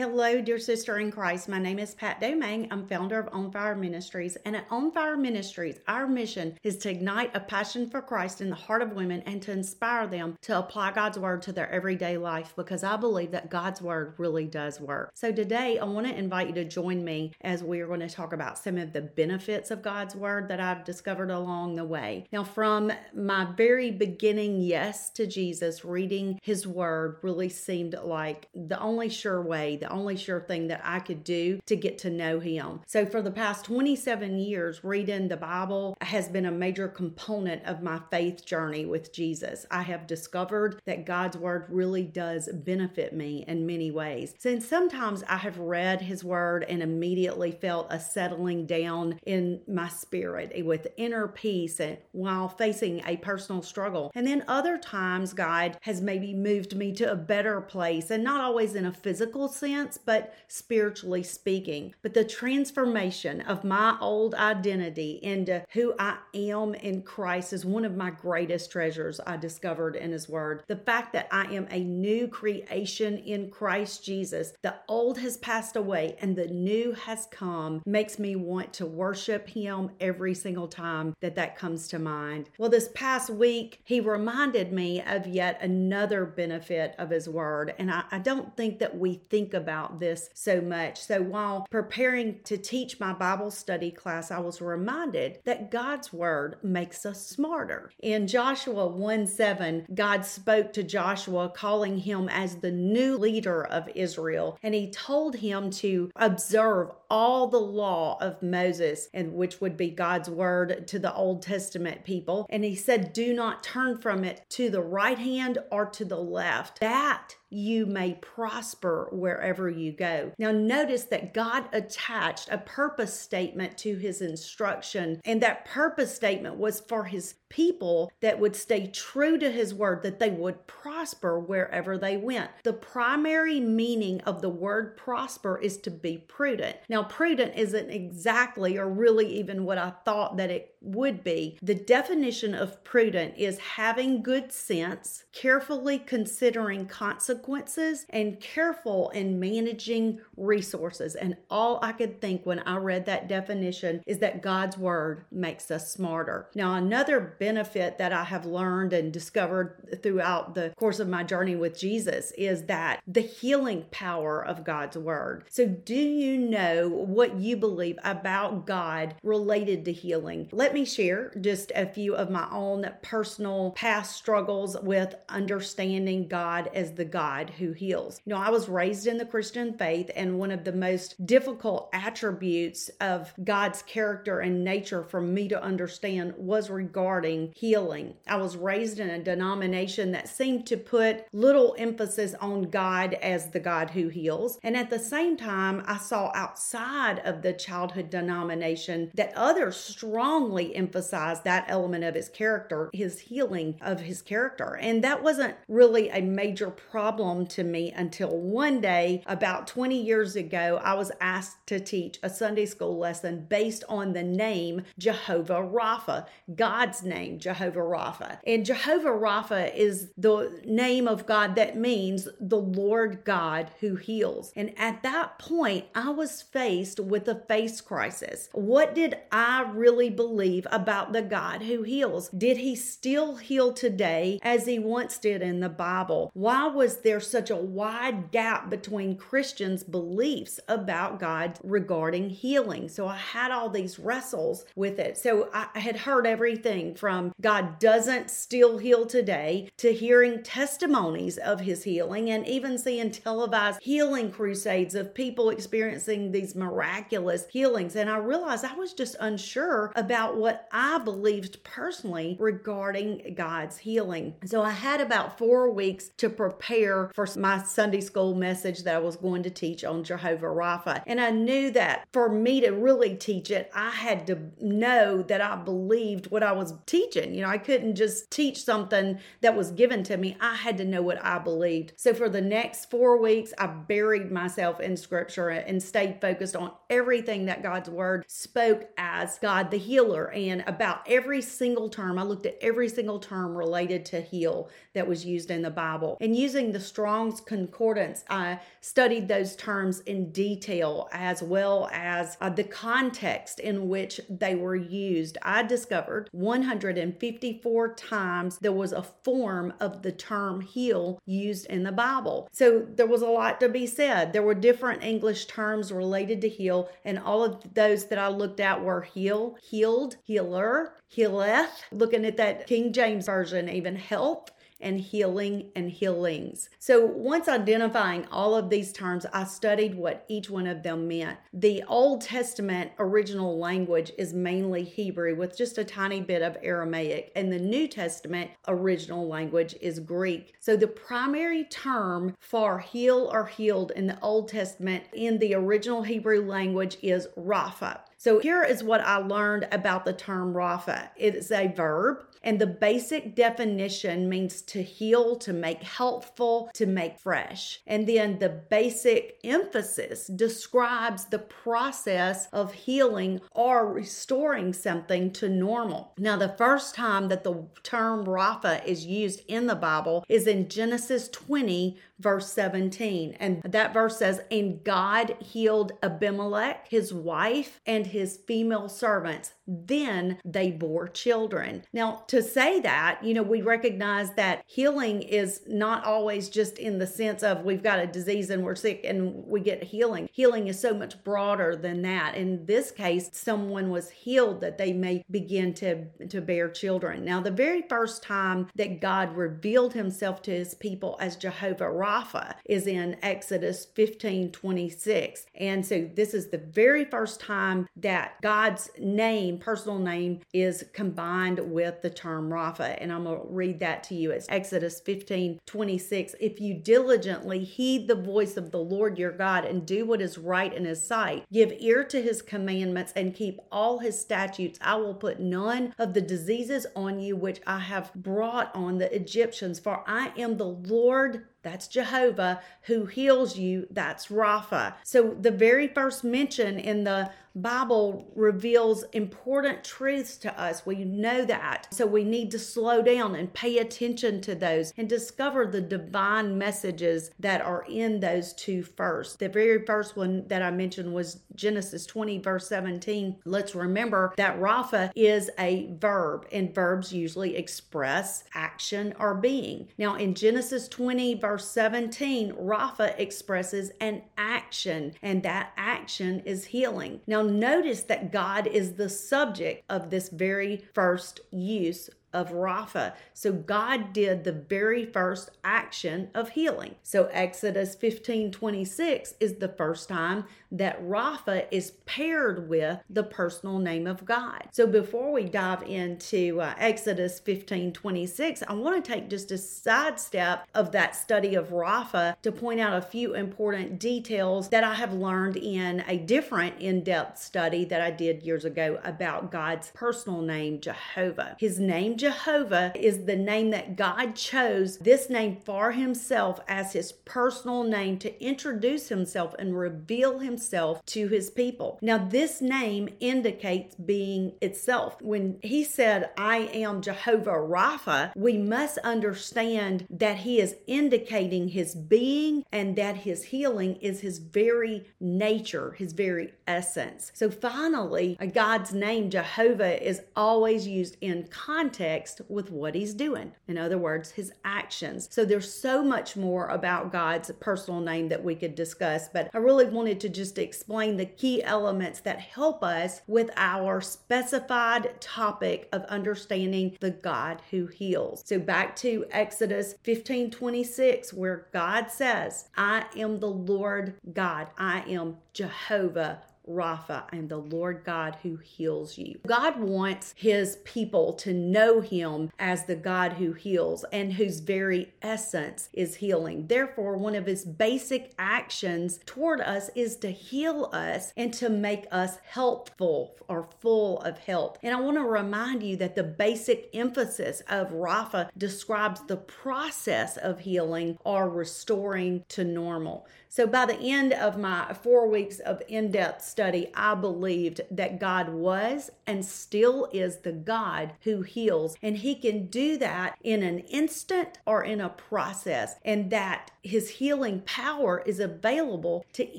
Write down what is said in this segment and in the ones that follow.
Hello, dear sister in Christ. My name is Pat Domingue. I'm founder of On Fire Ministries. And at On Fire Ministries, our mission is to ignite a passion for Christ in the heart of women and to inspire them to apply God's word to their everyday life because I believe that God's word really does work. So today, I want to invite you to join me as we are going to talk about some of the benefits of God's word that I've discovered along the way. Now, from my very beginning, yes to Jesus, reading his word really seemed like the only sure way, the only sure thing that I could do to get to know Him. So, for the past 27 years, reading the Bible has been a major component of my faith journey with Jesus. I have discovered that God's Word really does benefit me in many ways. Since sometimes I have read His Word and immediately felt a settling down in my spirit with inner peace and while facing a personal struggle. And then other times, God has maybe moved me to a better place and not always in a physical sense sense, but spiritually speaking. But the transformation of my old identity into who I am in Christ is one of my greatest treasures I discovered in His Word. The fact that I am a new creation in Christ Jesus, the old has passed away and the new has come, makes me want to worship Him every single time that that comes to mind. Well, this past week, He reminded me of yet another benefit of His Word. And I, I don't think that we think about about this so much. So while preparing to teach my Bible study class, I was reminded that God's word makes us smarter. In Joshua 1 7, God spoke to Joshua, calling him as the new leader of Israel, and he told him to observe all the law of Moses, and which would be God's word to the Old Testament people. And he said, Do not turn from it to the right hand or to the left. That you may prosper wherever you go. Now, notice that God attached a purpose statement to his instruction, and that purpose statement was for his people that would stay true to his word, that they would prosper wherever they went. The primary meaning of the word prosper is to be prudent. Now, prudent isn't exactly or really even what I thought that it would be. The definition of prudent is having good sense, carefully considering consequences, and careful in managing resources. And all I could think when I read that definition is that God's word makes us smarter. Now, another benefit that I have learned and discovered throughout the course of my journey with Jesus is that the healing power of God's word. So, do you know what you believe about God related to healing? Let let me share just a few of my own personal past struggles with understanding God as the God who heals. You know, I was raised in the Christian faith, and one of the most difficult attributes of God's character and nature for me to understand was regarding healing. I was raised in a denomination that seemed to put little emphasis on God as the God who heals. And at the same time, I saw outside of the childhood denomination that others strongly emphasized that element of his character, his healing of his character. And that wasn't really a major problem to me until one day, about 20 years ago, I was asked to teach a Sunday school lesson based on the name Jehovah Rapha, God's name, Jehovah Rapha. And Jehovah Rapha is the name of God that means the Lord God who heals. And at that point, I was faced with a face crisis. What did I really believe? Believe about the God who heals? Did he still heal today as he once did in the Bible? Why was there such a wide gap between Christians' beliefs about God regarding healing? So I had all these wrestles with it. So I had heard everything from God doesn't still heal today to hearing testimonies of his healing and even seeing televised healing crusades of people experiencing these miraculous healings. And I realized I was just unsure about what I believed personally regarding God's healing. So I had about four weeks to prepare for my Sunday school message that I was going to teach on Jehovah Rapha. And I knew that for me to really teach it, I had to know that I believed what I was teaching. You know, I couldn't just teach something that was given to me, I had to know what I believed. So for the next four weeks, I buried myself in scripture and stayed focused on everything that God's word spoke as God the healer and about every single term. I looked at every single term related to heal that was used in the Bible. And using the Strong's Concordance, I studied those terms in detail as well as uh, the context in which they were used. I discovered 154 times there was a form of the term heal used in the Bible. So there was a lot to be said. There were different English terms related to heal, and all of those that I looked at were heal, healed, healer, healeth. Looking at that King James Version, even health and healing and healings. So, once identifying all of these terms, I studied what each one of them meant. The Old Testament original language is mainly Hebrew with just a tiny bit of Aramaic, and the New Testament original language is Greek. So, the primary term for heal or healed in the Old Testament in the original Hebrew language is Rapha. So here is what I learned about the term Rapha. It is a verb, and the basic definition means to heal, to make healthful, to make fresh. And then the basic emphasis describes the process of healing or restoring something to normal. Now, the first time that the term Rapha is used in the Bible is in Genesis 20, verse 17. And that verse says, And God healed Abimelech, his wife, and his female servants. Then they bore children. Now, to say that, you know, we recognize that healing is not always just in the sense of we've got a disease and we're sick and we get healing. Healing is so much broader than that. In this case, someone was healed that they may begin to, to bear children. Now, the very first time that God revealed himself to his people as Jehovah Rapha is in Exodus 15 26. And so this is the very first time that God's name, personal name, is combined with the term Rapha. And I'm going to read that to you. It's Exodus 15 26. If you diligently heed the voice of the Lord your God and do what is right in his sight, give ear to his commandments and keep all his statutes, I will put none of the diseases on you which I have brought on the Egyptians, for I am the Lord that's Jehovah who heals you. That's Rapha. So the very first mention in the Bible reveals important truths to us. We know that. So we need to slow down and pay attention to those and discover the divine messages that are in those two first. The very first one that I mentioned was Genesis 20, verse 17. Let's remember that Rapha is a verb, and verbs usually express action or being. Now, in Genesis 20, verse 17, Rapha expresses an action, and that action is healing. Now, notice that God is the subject of this very first use of Rapha. So God did the very first action of healing. So Exodus 15 26 is the first time that Rapha is paired with the personal name of God. So before we dive into uh, Exodus 15 26, I want to take just a sidestep of that study of Rapha to point out a few important details that I have learned in a different in depth study that I did years ago about God's personal name, Jehovah. His name, Jehovah, is the name that God chose, this name for himself as his personal name to introduce himself and reveal himself to his people. Now, this name indicates being itself. When he said, I am Jehovah Rapha, we must understand that he is indicating his being and that his healing is his very nature, his very essence. So, finally, God's name, Jehovah, is always used in context with what he's doing. In other words, his actions. So, there's so much more about God's personal name that we could discuss, but I really wanted to just just explain the key elements that help us with our specified topic of understanding the God who heals. So back to Exodus 15 26, where God says, I am the Lord God, I am Jehovah Rapha, I am the Lord God who heals you. God wants his people to know him as the God who heals and whose very essence is healing. Therefore, one of his basic actions toward us is to heal us and to make us helpful or full of health. And I want to remind you that the basic emphasis of Rapha describes the process of healing or restoring to normal. So by the end of my four weeks of in depth study, I believed that God was and still is the God who heals. And He can do that in an instant or in a process, and that His healing power is available to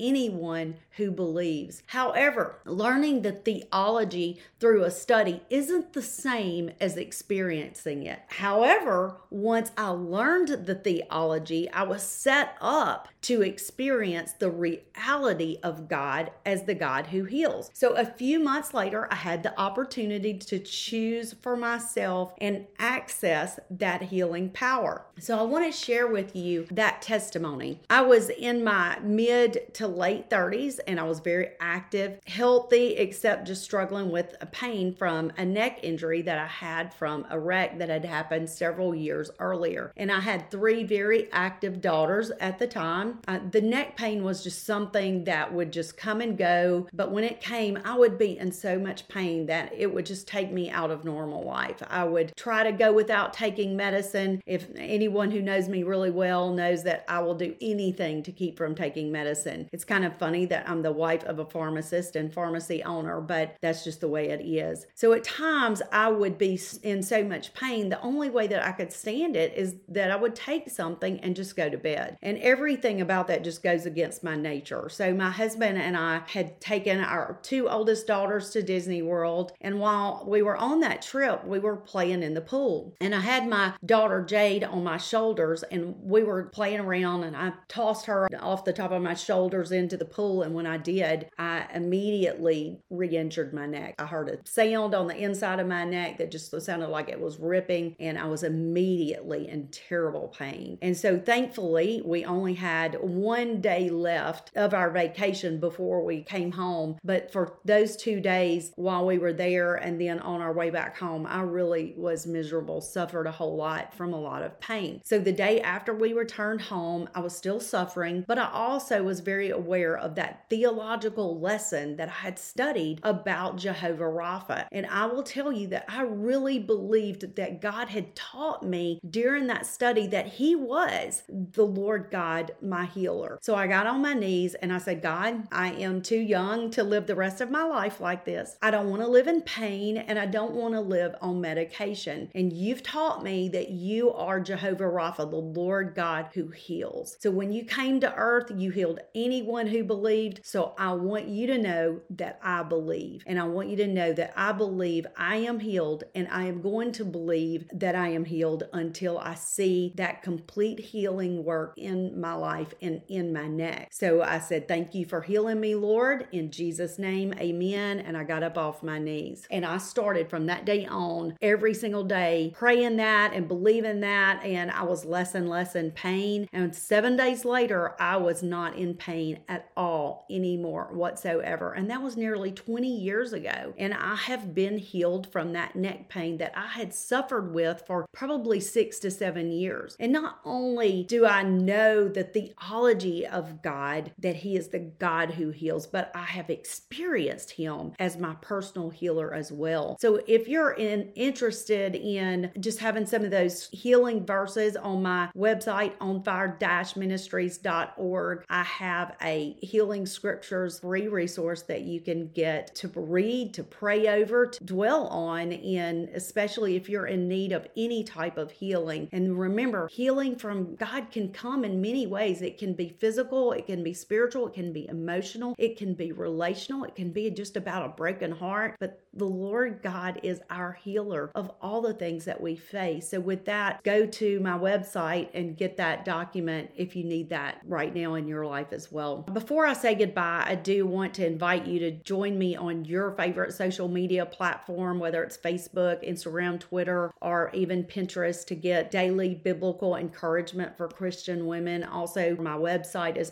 anyone who believes. However, learning the theology through a study isn't the same as experiencing it. However, once I learned the theology, I was set up to experience the reality of God as the God who heals. So a few months later, I had the opportunity to choose for myself and access that healing power. So I want to share with you that testimony. I was in my mid to late 30s and I was very active, healthy, except just struggling with a pain from a neck injury that I had from a wreck that had happened several years earlier. And I had three very active daughters at the time. Uh, the neck pain was just something that would just come and go. But when it came, I would be in so much pain that it would just take me out of normal life. I would try to go without taking medicine. If anyone who knows me really well knows that I will do anything to keep from taking medicine. It's kind of funny that I'm the wife of a pharmacist and pharmacy owner, but that's just the way it is. So at times I would be in so much pain. The only way that I could stand it is that I would take something and just go to bed. And everything about that just goes against my nature. So my husband and I had taken our two oldest daughters to Disney World. And while we were on that trip, we were playing in the pool. And I had my daughter Jade on my shoulders and we were playing around and I tossed her off the top of my shoulders into the pool. And when I did, I immediately re injured my neck. I heard a sound on the inside of my neck that just sounded like it was ripping, and I was immediately in terrible pain. And so, thankfully, we only had one day left of our vacation before we came home. But for those two days while we were there and then on our way back home, I really was miserable, suffered a whole lot from a lot of pain. So, the day after we returned home, I was still suffering, but I also was very aware of that theological lesson that I had studied about Jehovah Rapha. And I will tell you that I really believed that God had taught me during that study that He was the Lord God, my healer. So I got on my knees and I said, God, I am too young to live the rest of my life like this. I don't want to live in pain and I don't want to live on medication. And you've taught me that you are Jehovah Rapha, the Lord God who heals. So when you came to earth, you healed anyone who believed. So I want you to know that I believe. And I want you to know that I believe I am healed and I am going to believe that I am healed until I see that complete healing work in my life and in my neck. So I said, Thank you for healing me, Lord. In Jesus' name, amen. And I got up off my knees. And I started from that day on every single day praying that and believing that. And I was less and less in pain. And seven days later, I was not in pain at all anymore whatsoever. And that was nearly 20 years ago. And I have been healed from that neck pain that I had suffered with for probably six to seven years. And not only do I know the theology of God, that He is the God who heals, but I have experienced Him as my personal healer as well. So if you're in, interested in just having some of those healing verses on my website, on fire-ministries.org, I have a healing scriptures free resource that you can get to read, to pray over, to dwell on in, especially if you're in need of any type of healing. And remember, healing from God can come in many ways. It can be physical, it can be spiritual, it can be emotional, it can be relational, it can be just about a broken heart. But the Lord God is our healer of all the things that we face. So, with that, go to my website and get that document if you need that right now in your life as well. Before I say goodbye, I do want to invite you to join me on your favorite social media platform, whether it's Facebook, Instagram, Twitter, or even Pinterest, to get daily biblical encouragement for Christian women. Also, my website is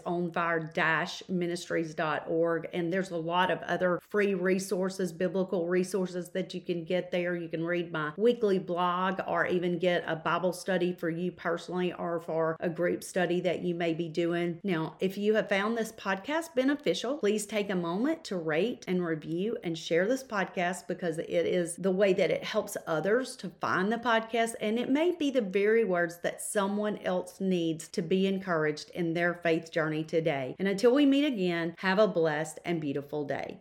and there's a lot of other free resources, biblical resources that you can get there. You can read my weekly blog or even get a Bible study for you personally or for a group study that you may be doing. Now, if you have found this podcast beneficial, please take a moment to rate and review and share this podcast because it is the way that it helps others to find the podcast. And it may be the very words that someone else needs to be encouraged in their faith journey today. And until we meet again, have a blessed blessed and beautiful day.